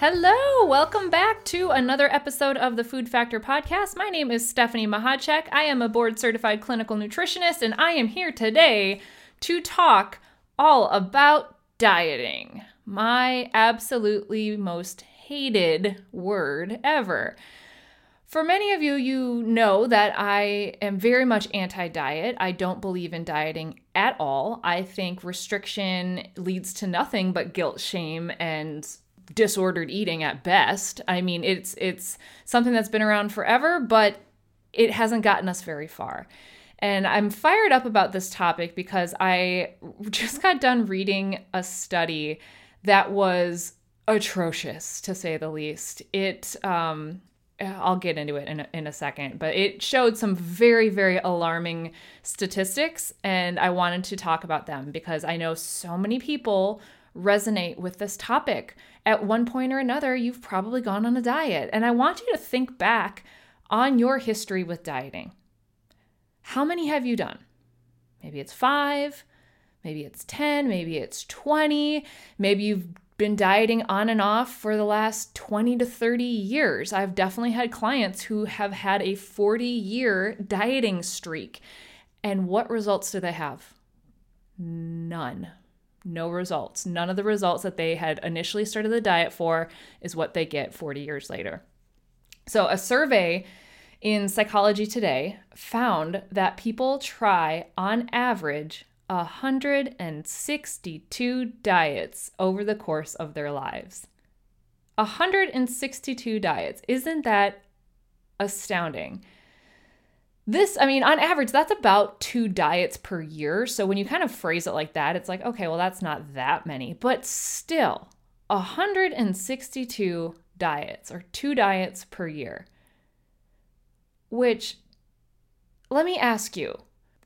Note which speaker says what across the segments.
Speaker 1: Hello, welcome back to another episode of the Food Factor podcast. My name is Stephanie Mahacek. I am a board certified clinical nutritionist, and I am here today to talk all about dieting. My absolutely most hated word ever. For many of you, you know that I am very much anti diet. I don't believe in dieting at all. I think restriction leads to nothing but guilt, shame, and disordered eating at best. I mean, it's it's something that's been around forever, but it hasn't gotten us very far. And I'm fired up about this topic because I just got done reading a study that was atrocious to say the least. It um I'll get into it in a, in a second, but it showed some very, very alarming statistics, and I wanted to talk about them because I know so many people resonate with this topic. At one point or another, you've probably gone on a diet. And I want you to think back on your history with dieting. How many have you done? Maybe it's five, maybe it's 10, maybe it's 20, maybe you've been dieting on and off for the last 20 to 30 years. I've definitely had clients who have had a 40 year dieting streak. And what results do they have? None no results. None of the results that they had initially started the diet for is what they get 40 years later. So, a survey in Psychology Today found that people try, on average, 162 diets over the course of their lives. 162 diets. Isn't that astounding? This, I mean, on average, that's about two diets per year. So when you kind of phrase it like that, it's like, okay, well, that's not that many, but still, 162 diets or two diets per year. Which, let me ask you,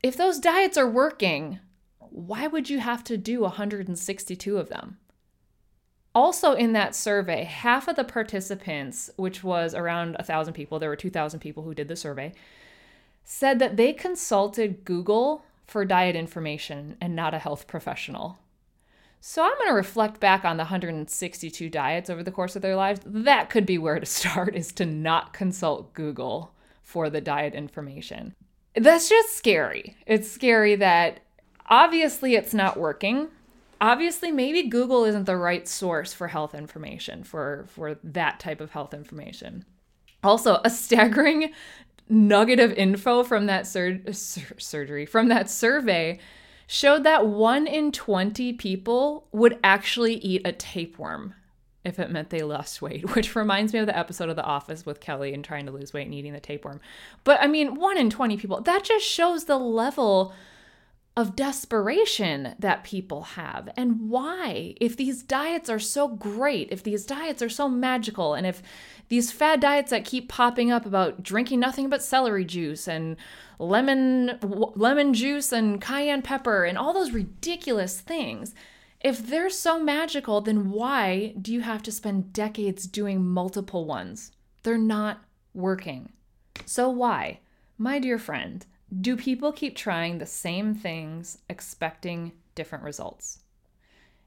Speaker 1: if those diets are working, why would you have to do 162 of them? Also, in that survey, half of the participants, which was around 1,000 people, there were 2,000 people who did the survey, said that they consulted Google for diet information and not a health professional. So I'm going to reflect back on the 162 diets over the course of their lives. That could be where to start is to not consult Google for the diet information. That's just scary. It's scary that obviously it's not working. Obviously maybe Google isn't the right source for health information for for that type of health information. Also, a staggering nugget of info from that sur- sur- surgery, from that survey, showed that one in 20 people would actually eat a tapeworm if it meant they lost weight, which reminds me of the episode of The Office with Kelly and trying to lose weight and eating the tapeworm. But I mean, one in 20 people, that just shows the level of desperation that people have. And why? If these diets are so great if these diets are so magical and if these fad diets that keep popping up about drinking nothing but celery juice and lemon lemon juice and cayenne pepper and all those ridiculous things if they're so magical then why do you have to spend decades doing multiple ones? They're not working. So why? My dear friend do people keep trying the same things, expecting different results?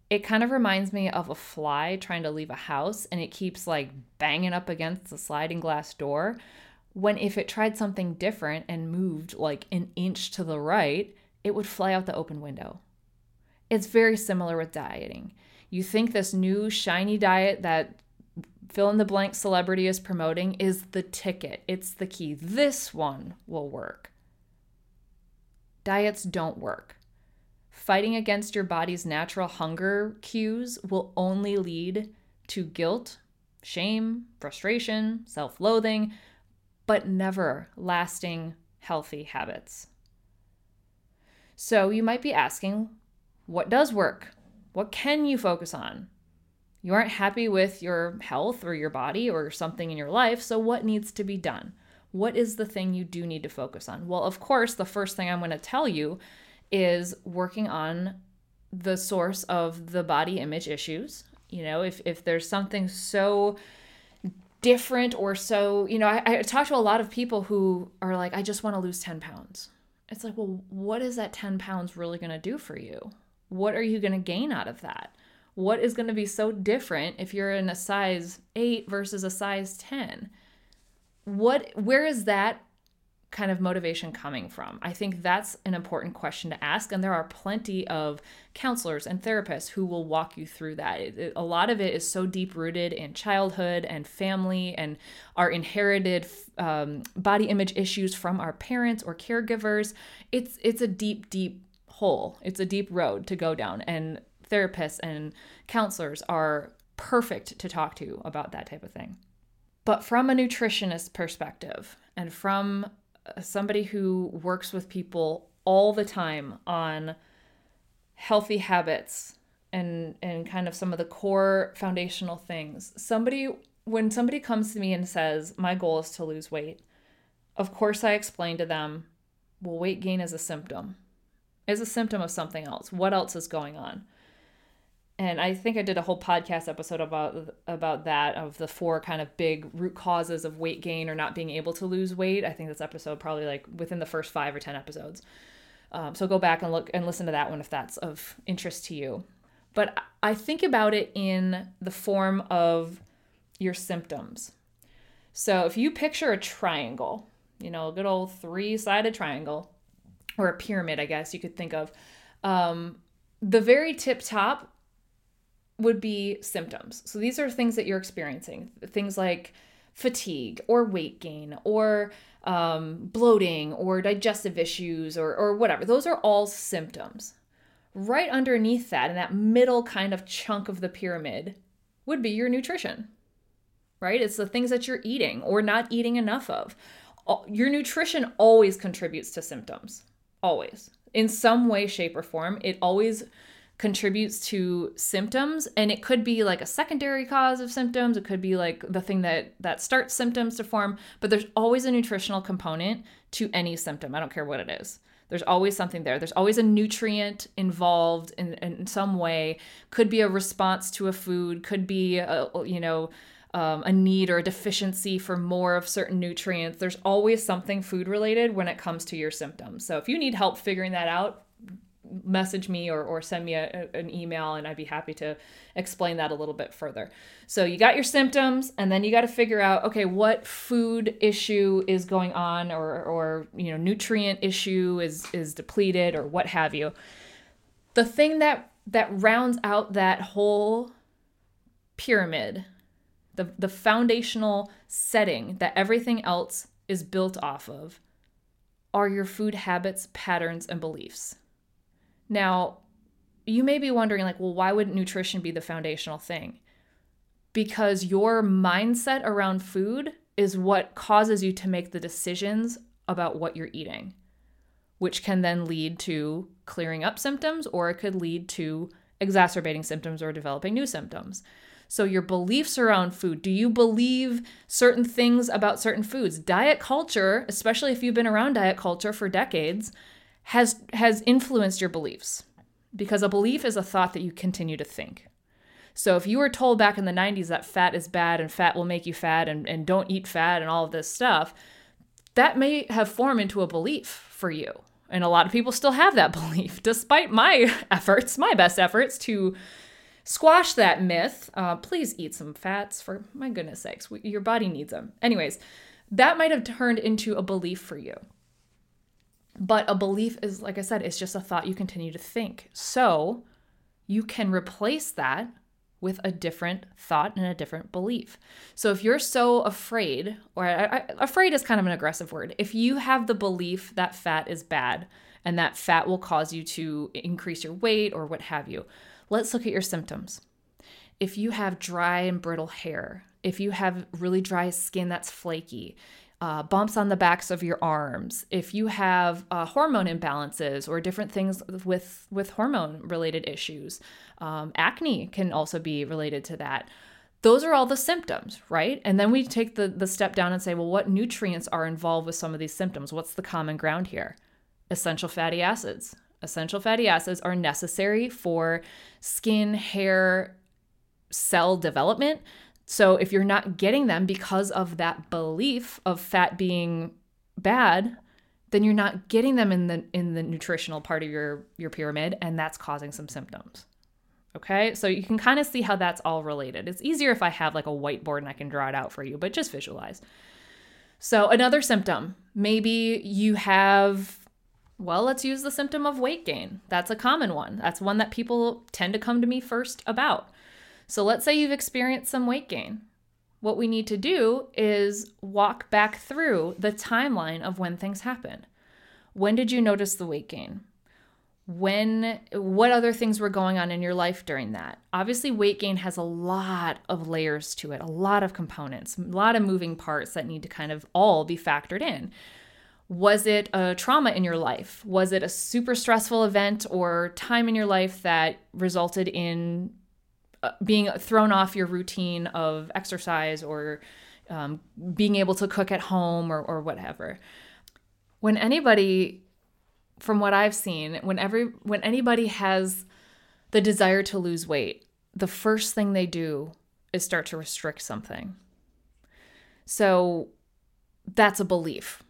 Speaker 1: It kind of reminds me of a fly trying to leave a house and it keeps like banging up against the sliding glass door. When if it tried something different and moved like an inch to the right, it would fly out the open window. It's very similar with dieting. You think this new shiny diet that fill in the blank celebrity is promoting is the ticket, it's the key. This one will work. Diets don't work. Fighting against your body's natural hunger cues will only lead to guilt, shame, frustration, self loathing, but never lasting healthy habits. So you might be asking, what does work? What can you focus on? You aren't happy with your health or your body or something in your life, so what needs to be done? What is the thing you do need to focus on? Well, of course, the first thing I'm going to tell you is working on the source of the body image issues. You know, if, if there's something so different or so, you know, I, I talk to a lot of people who are like, I just want to lose 10 pounds. It's like, well, what is that 10 pounds really going to do for you? What are you going to gain out of that? What is going to be so different if you're in a size 8 versus a size 10? What where is that kind of motivation coming from? I think that's an important question to ask. And there are plenty of counselors and therapists who will walk you through that. It, it, a lot of it is so deep rooted in childhood and family and our inherited um, body image issues from our parents or caregivers. It's, it's a deep, deep hole, it's a deep road to go down. And therapists and counselors are perfect to talk to about that type of thing. But from a nutritionist perspective and from uh, somebody who works with people all the time on healthy habits and and kind of some of the core foundational things. Somebody when somebody comes to me and says, "My goal is to lose weight." Of course I explain to them, "Well, weight gain is a symptom. Is a symptom of something else. What else is going on?" And I think I did a whole podcast episode about about that of the four kind of big root causes of weight gain or not being able to lose weight. I think this episode probably like within the first five or ten episodes. Um, so go back and look and listen to that one if that's of interest to you. But I think about it in the form of your symptoms. So if you picture a triangle, you know, a good old three sided triangle, or a pyramid, I guess you could think of. Um, the very tip top would be symptoms. So these are things that you're experiencing, things like fatigue or weight gain or um, bloating or digestive issues or, or whatever. Those are all symptoms. Right underneath that, in that middle kind of chunk of the pyramid, would be your nutrition, right? It's the things that you're eating or not eating enough of. Your nutrition always contributes to symptoms, always. In some way, shape, or form, it always contributes to symptoms and it could be like a secondary cause of symptoms. It could be like the thing that that starts symptoms to form but there's always a nutritional component to any symptom. I don't care what it is. There's always something there. There's always a nutrient involved in, in some way. Could be a response to a food could be a, you know um, a need or a deficiency for more of certain nutrients. There's always something food related when it comes to your symptoms. So if you need help figuring that out message me or, or send me a, an email and I'd be happy to explain that a little bit further. So you got your symptoms and then you got to figure out okay what food issue is going on or or you know nutrient issue is is depleted or what have you. The thing that that rounds out that whole pyramid the the foundational setting that everything else is built off of are your food habits, patterns and beliefs. Now, you may be wondering, like, well, why wouldn't nutrition be the foundational thing? Because your mindset around food is what causes you to make the decisions about what you're eating, which can then lead to clearing up symptoms or it could lead to exacerbating symptoms or developing new symptoms. So, your beliefs around food do you believe certain things about certain foods? Diet culture, especially if you've been around diet culture for decades, has has influenced your beliefs because a belief is a thought that you continue to think. So if you were told back in the 90s that fat is bad and fat will make you fat and, and don't eat fat and all of this stuff, that may have formed into a belief for you. And a lot of people still have that belief, despite my efforts, my best efforts to squash that myth. Uh, please eat some fats, for my goodness sakes. Your body needs them. Anyways, that might have turned into a belief for you. But a belief is, like I said, it's just a thought you continue to think. So you can replace that with a different thought and a different belief. So if you're so afraid, or I, I, afraid is kind of an aggressive word, if you have the belief that fat is bad and that fat will cause you to increase your weight or what have you, let's look at your symptoms. If you have dry and brittle hair, if you have really dry skin that's flaky, uh, bumps on the backs of your arms, if you have uh, hormone imbalances or different things with with hormone related issues, um, acne can also be related to that. those are all the symptoms, right? And then we take the, the step down and say, well, what nutrients are involved with some of these symptoms? What's the common ground here? Essential fatty acids. Essential fatty acids are necessary for skin, hair, cell development. So if you're not getting them because of that belief of fat being bad, then you're not getting them in the in the nutritional part of your your pyramid and that's causing some symptoms. Okay, so you can kind of see how that's all related. It's easier if I have like a whiteboard and I can draw it out for you, but just visualize. So, another symptom maybe you have, well, let's use the symptom of weight gain. That's a common one. That's one that people tend to come to me first about. So, let's say you've experienced some weight gain. What we need to do is walk back through the timeline of when things happen. When did you notice the weight gain? when what other things were going on in your life during that obviously weight gain has a lot of layers to it a lot of components a lot of moving parts that need to kind of all be factored in was it a trauma in your life was it a super stressful event or time in your life that resulted in being thrown off your routine of exercise or um, being able to cook at home or, or whatever when anybody from what I've seen, when every when anybody has the desire to lose weight, the first thing they do is start to restrict something. So that's a belief,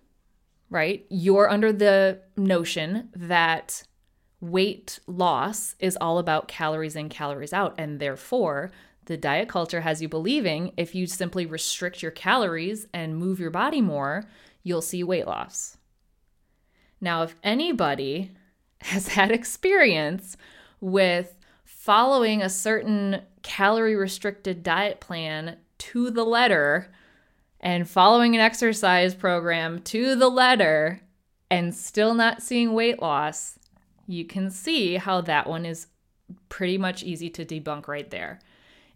Speaker 1: right? You're under the notion that weight loss is all about calories in, calories out, and therefore the diet culture has you believing if you simply restrict your calories and move your body more, you'll see weight loss. Now, if anybody has had experience with following a certain calorie restricted diet plan to the letter and following an exercise program to the letter and still not seeing weight loss, you can see how that one is pretty much easy to debunk right there.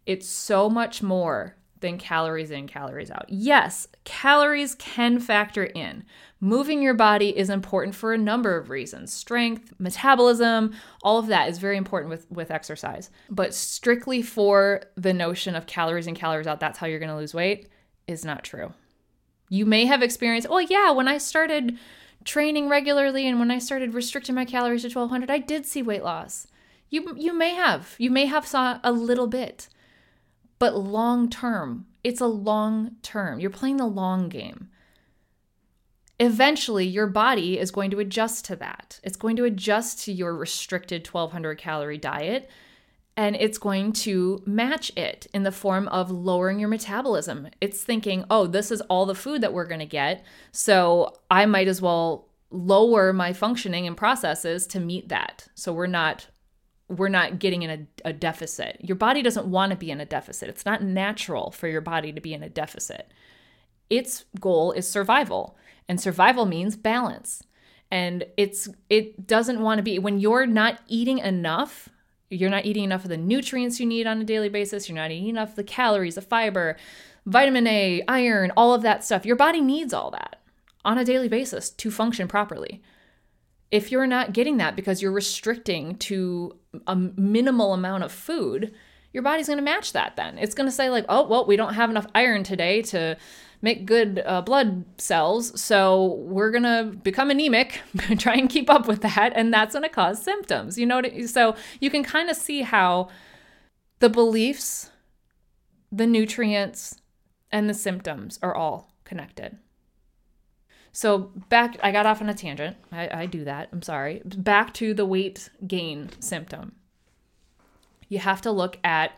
Speaker 1: It's so much more than calories in, calories out. Yes, calories can factor in. Moving your body is important for a number of reasons. Strength, metabolism, all of that is very important with, with exercise. But strictly for the notion of calories in, calories out, that's how you're to lose weight, is not true. You may have experienced, oh, yeah, when I started training regularly and when I started restricting my calories to 1200, I did see weight loss. You, you may have. You may have saw a little bit but long term. It's a long term. You're playing the long game. Eventually, your body is going to adjust to that. It's going to adjust to your restricted 1200 calorie diet and it's going to match it in the form of lowering your metabolism. It's thinking, oh, this is all the food that we're going to get. So I might as well lower my functioning and processes to meet that. So we're not we're not getting in a, a deficit. Your body doesn't want to be in a deficit. It's not natural for your body to be in a deficit. Its goal is survival, and survival means balance. And it's it doesn't want to be when you're not eating enough, you're not eating enough of the nutrients you need on a daily basis, you're not eating enough of the calories, the fiber, vitamin A, iron, all of that stuff. Your body needs all that on a daily basis to function properly if you're not getting that because you're restricting to a minimal amount of food, your body's going to match that then. It's going to say, like, oh, well, we don't have enough iron today to make good uh, blood cells. So we're going to become anemic, try and keep up with that. And that's going to cause symptoms. You know, what I, so you can kind of see how the beliefs, the nutrients, and the symptoms are all connected. So back, I got off on a tangent. I, I do that. I'm sorry. Back to the weight gain symptom. You have to look at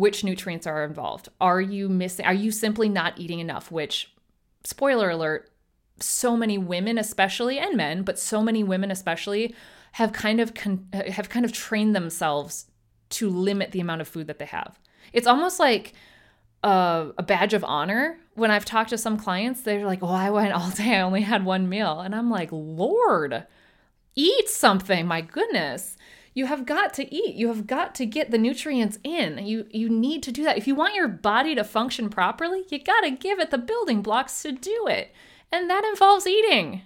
Speaker 1: which nutrients are involved. Are you missing? Are you simply not eating enough? Which, spoiler alert, so many women, especially and men, but so many women especially, have kind of con- have kind of trained themselves to limit the amount of food that they have. It's almost like a, a badge of honor when I've talked to some clients, they're like, "Oh, I went all day. I only had one meal," and I'm like, "Lord, eat something! My goodness." You have got to eat. You have got to get the nutrients in. You you need to do that. If you want your body to function properly, you got to give it the building blocks to do it. And that involves eating.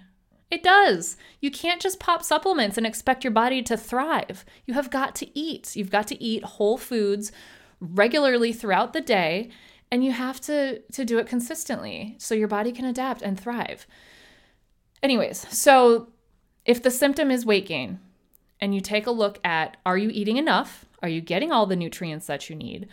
Speaker 1: It does. You can't just pop supplements and expect your body to thrive. You have got to eat. You've got to eat whole foods regularly throughout the day and you have to to do it consistently so your body can adapt and thrive. Anyways, so if the symptom is weight gain and you take a look at are you eating enough? Are you getting all the nutrients that you need?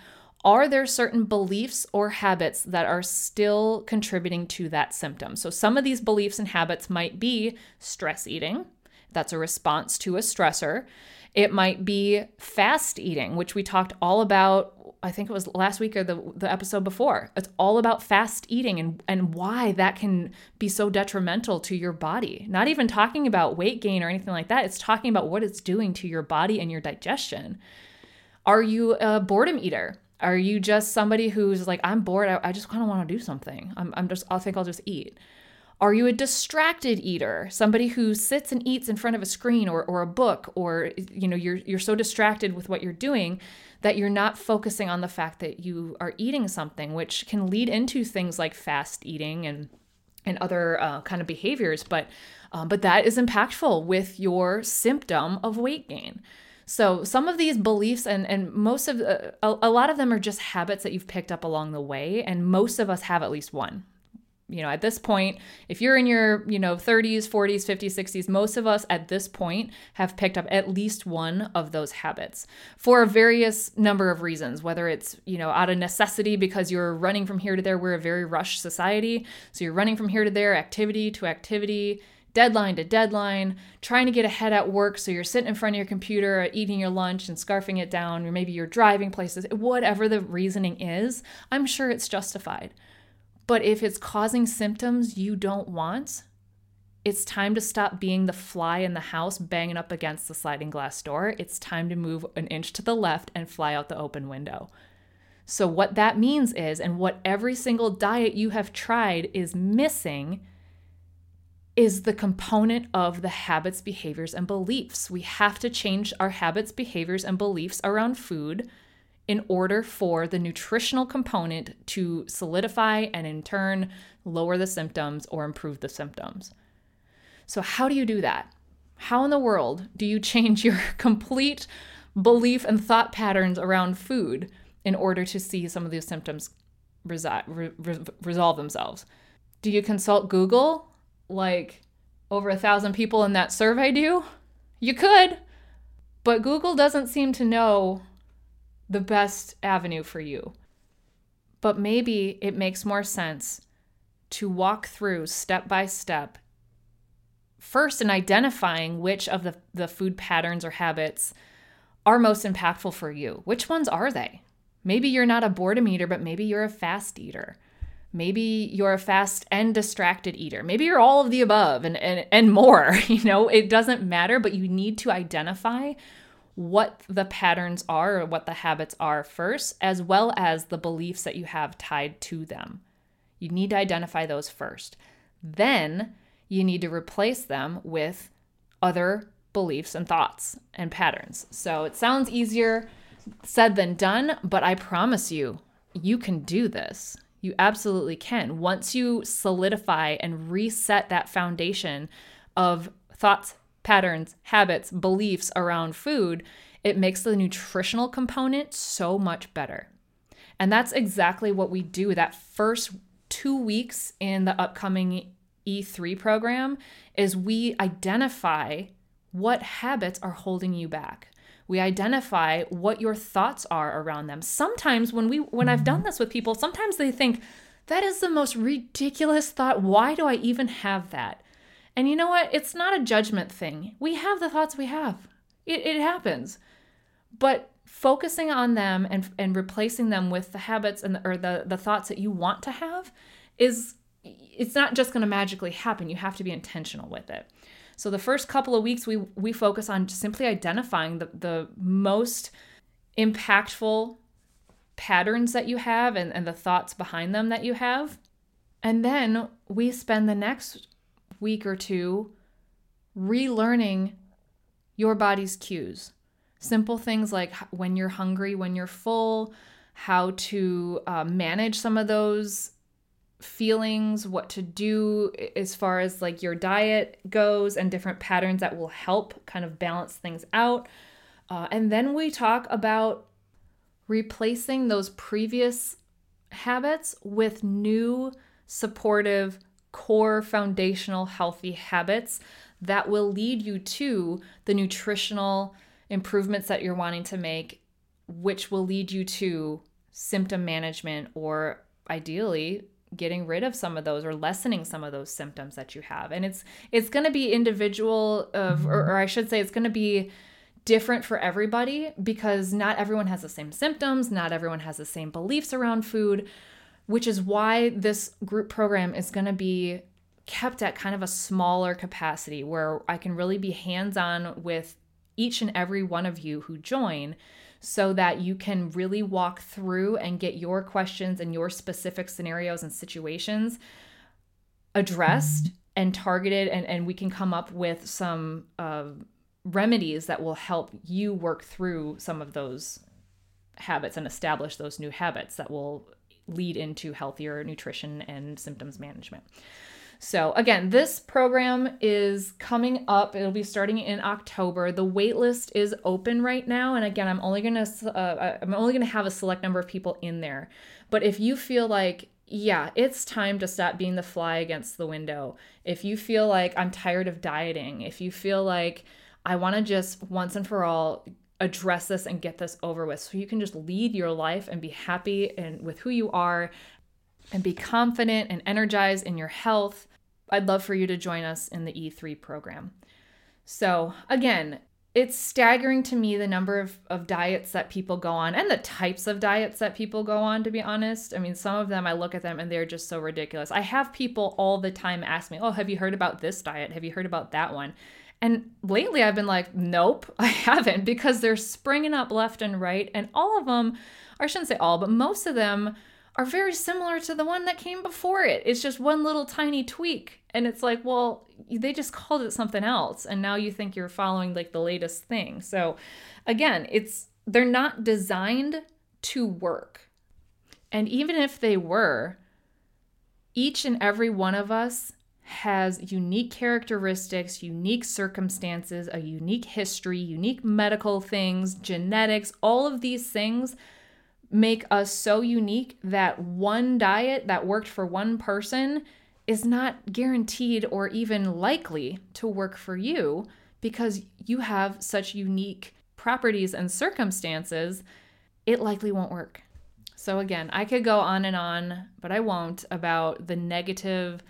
Speaker 1: Are there certain beliefs or habits that are still contributing to that symptom? So, some of these beliefs and habits might be stress eating, that's a response to a stressor. It might be fast eating, which we talked all about. I think it was last week or the, the episode before. It's all about fast eating and, and why that can be so detrimental to your body. Not even talking about weight gain or anything like that. It's talking about what it's doing to your body and your digestion. Are you a boredom eater? Are you just somebody who's like, I'm bored, I, I just kind of want to do something. I'm, I'm just, I think I'll just eat. Are you a distracted eater? Somebody who sits and eats in front of a screen or, or a book, or you know, you're you're so distracted with what you're doing that you're not focusing on the fact that you are eating something, which can lead into things like fast eating and and other uh, kind of behaviors. But um, but that is impactful with your symptom of weight gain. So some of these beliefs and and most of uh, a, a lot of them are just habits that you've picked up along the way, and most of us have at least one you know, at this point, if you're in your, you know, 30s, 40s, 50s, 60s, most of us at this point have picked up at least one of those habits for a various number of reasons, whether it's, you know, out of necessity because you're running from here to there. We're a very rushed society. So you're running from here to there, activity to activity, deadline to deadline, trying to get ahead at work. So you're sitting in front of your computer, eating your lunch and scarfing it down, or maybe you're driving places, whatever the reasoning is, I'm sure it's justified. But if it's causing symptoms you don't want, it's time to stop being the fly in the house banging up against the sliding glass door. It's time to move an inch to the left and fly out the open window. So, what that means is, and what every single diet you have tried is missing, is the component of the habits, behaviors, and beliefs. We have to change our habits, behaviors, and beliefs around food in order for the nutritional component to solidify and in turn lower the symptoms or improve the symptoms. So, how do you do that? How in the world do you change your complete belief and thought patterns around food in order to see some of these symptoms resi- re- resolve themselves? Do you consult Google like over a thousand people in that survey do? You could, but Google doesn't seem to know the best avenue for you. But maybe it makes more sense to walk through step by step, first in identifying which of the, the food patterns or habits are most impactful for you. Which ones are they? Maybe you're not a boredom eater, but maybe you're a fast eater. Maybe you're a fast and distracted eater. Maybe you're all of the above and, and, and more. You know, it doesn't matter, but you need to identify what the patterns are or what the habits are first, as well as the beliefs that you have tied to them. You need to identify those first. Then you need to replace them with other beliefs and thoughts and patterns. So it sounds easier said than done, but I promise you, you can do this. You absolutely can. Once you solidify and reset that foundation of thoughts, patterns, habits, beliefs around food, it makes the nutritional component so much better. And that's exactly what we do that first 2 weeks in the upcoming E3 program is we identify what habits are holding you back. We identify what your thoughts are around them. Sometimes when we when I've done mm-hmm. this with people, sometimes they think that is the most ridiculous thought. Why do I even have that? And you know what? It's not a judgment thing. We have the thoughts we have, it, it happens. But focusing on them and, and replacing them with the habits and the, or the, the thoughts that you want to have is it's not just going to magically happen. You have to be intentional with it. So the first couple of weeks we we focus on simply identifying the, the most impactful patterns that you have and, and the thoughts behind them that you have. And then we spend the next week or two relearning your body's cues. Simple things like when you're hungry, when you're full, how to uh, manage some of those feelings, what to do as far as like your diet goes, and different patterns that will help kind of balance things out. Uh, and then we talk about replacing those previous habits with new supportive core foundational healthy habits that will lead you to the nutritional improvements that you're wanting to make, which will lead you to symptom management or ideally getting rid of some of those or lessening some of those symptoms that you have. And it's it's going to be individual of or, or i should say it's going to be different for everybody because not everyone has the same symptoms not everyone has the same beliefs around food which is why this group program is going to be kept at kind of a smaller capacity where I can really be hands on with each and every one of you who join so that you can really walk through and get your questions and your specific scenarios and situations addressed and targeted and, and we can come up with some uh, remedies that will help you work through some of those habits and establish those new habits that will lead into healthier nutrition and symptoms management. So, again, this program is coming up. It'll be starting in October. The waitlist is open right now, and again, I'm only gonna uh, I'm only gonna have a select number of people in there. But if you feel like yeah, it's time to stop being the fly against the window. If you feel like I'm tired of dieting, if you feel like I want to just once and for all address this and get this over with. So you can just lead your life and be happy and with who you are and be confident and energized in your health. I'd love for you to join us in the e3 program. So again it's staggering to me the number of, of diets that people go on and the types of diets that people go on to be honest. I mean some of them i look at them and they're just so ridiculous. I have people all the time ask me oh have you heard about this diet? Have you heard about that one and lately I've been like, nope, I haven't because they're springing up left and right. And all of them, or I shouldn't say all, but most of them are very similar to the one that came before it. It's just one little tiny tweak. And it's like, well, they just called it something else. And now you think you're following like the latest thing. So again, it's, they're not designed to work. And even if they were, each and every one of us has unique characteristics, unique circumstances, a unique history, unique medical things, genetics, all of these things make us so unique that one diet that worked for one person is not guaranteed or even likely to work for you because you have such unique properties and circumstances, it likely won't work. So, again, I could go on and on, but I won't about the negative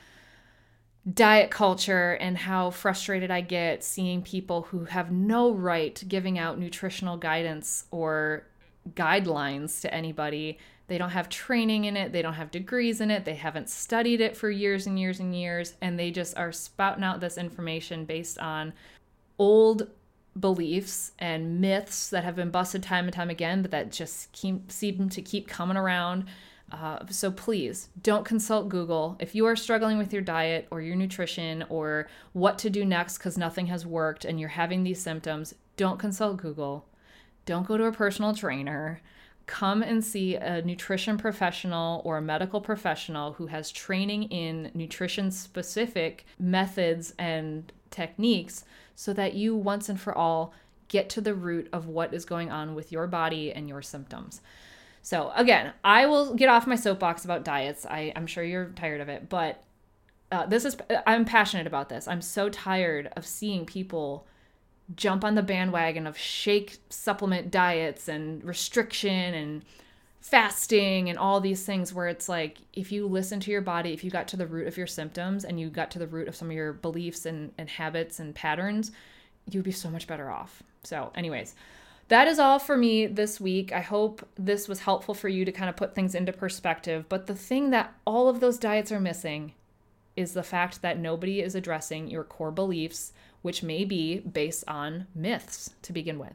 Speaker 1: diet culture and how frustrated I get seeing people who have no right to giving out nutritional guidance or guidelines to anybody. They don't have training in it, they don't have degrees in it, they haven't studied it for years and years and years, and they just are spouting out this information based on old beliefs and myths that have been busted time and time again, but that just keep, seem to keep coming around uh, so please don't consult Google. If you are struggling with your diet or your nutrition or what to do next because nothing has worked and you're having these symptoms, don't consult Google. Don't go to a personal trainer. Come and see a nutrition professional or a medical professional who has training in nutrition specific methods and techniques so that you once and for all get to the root of what is going on with your body and your symptoms. So again, I will get off my soapbox about diets. I, I'm sure you're tired of it, but uh, this is I'm passionate about this. I'm so tired of seeing people jump on the bandwagon of shake supplement diets and restriction and fasting and all these things where it's like if you listen to your body if you got to the root of your symptoms and you got to the root of some of your beliefs and, and habits and patterns you'd be so much better off so anyways that is all for me this week. I hope this was helpful for you to kind of put things into perspective. But the thing that all of those diets are missing is the fact that nobody is addressing your core beliefs, which may be based on myths to begin with.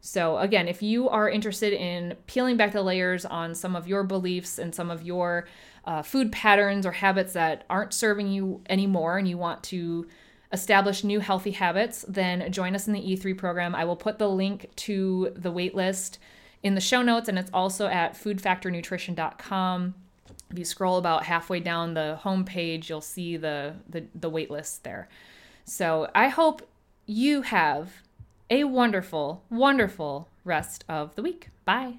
Speaker 1: So, again, if you are interested in peeling back the layers on some of your beliefs and some of your uh, food patterns or habits that aren't serving you anymore, and you want to establish new healthy habits, then join us in the E3 program. I will put the link to the waitlist in the show notes, and it's also at foodfactornutrition.com. If you scroll about halfway down the homepage, you'll see the, the, the waitlist there. So I hope you have a wonderful, wonderful rest of the week. Bye.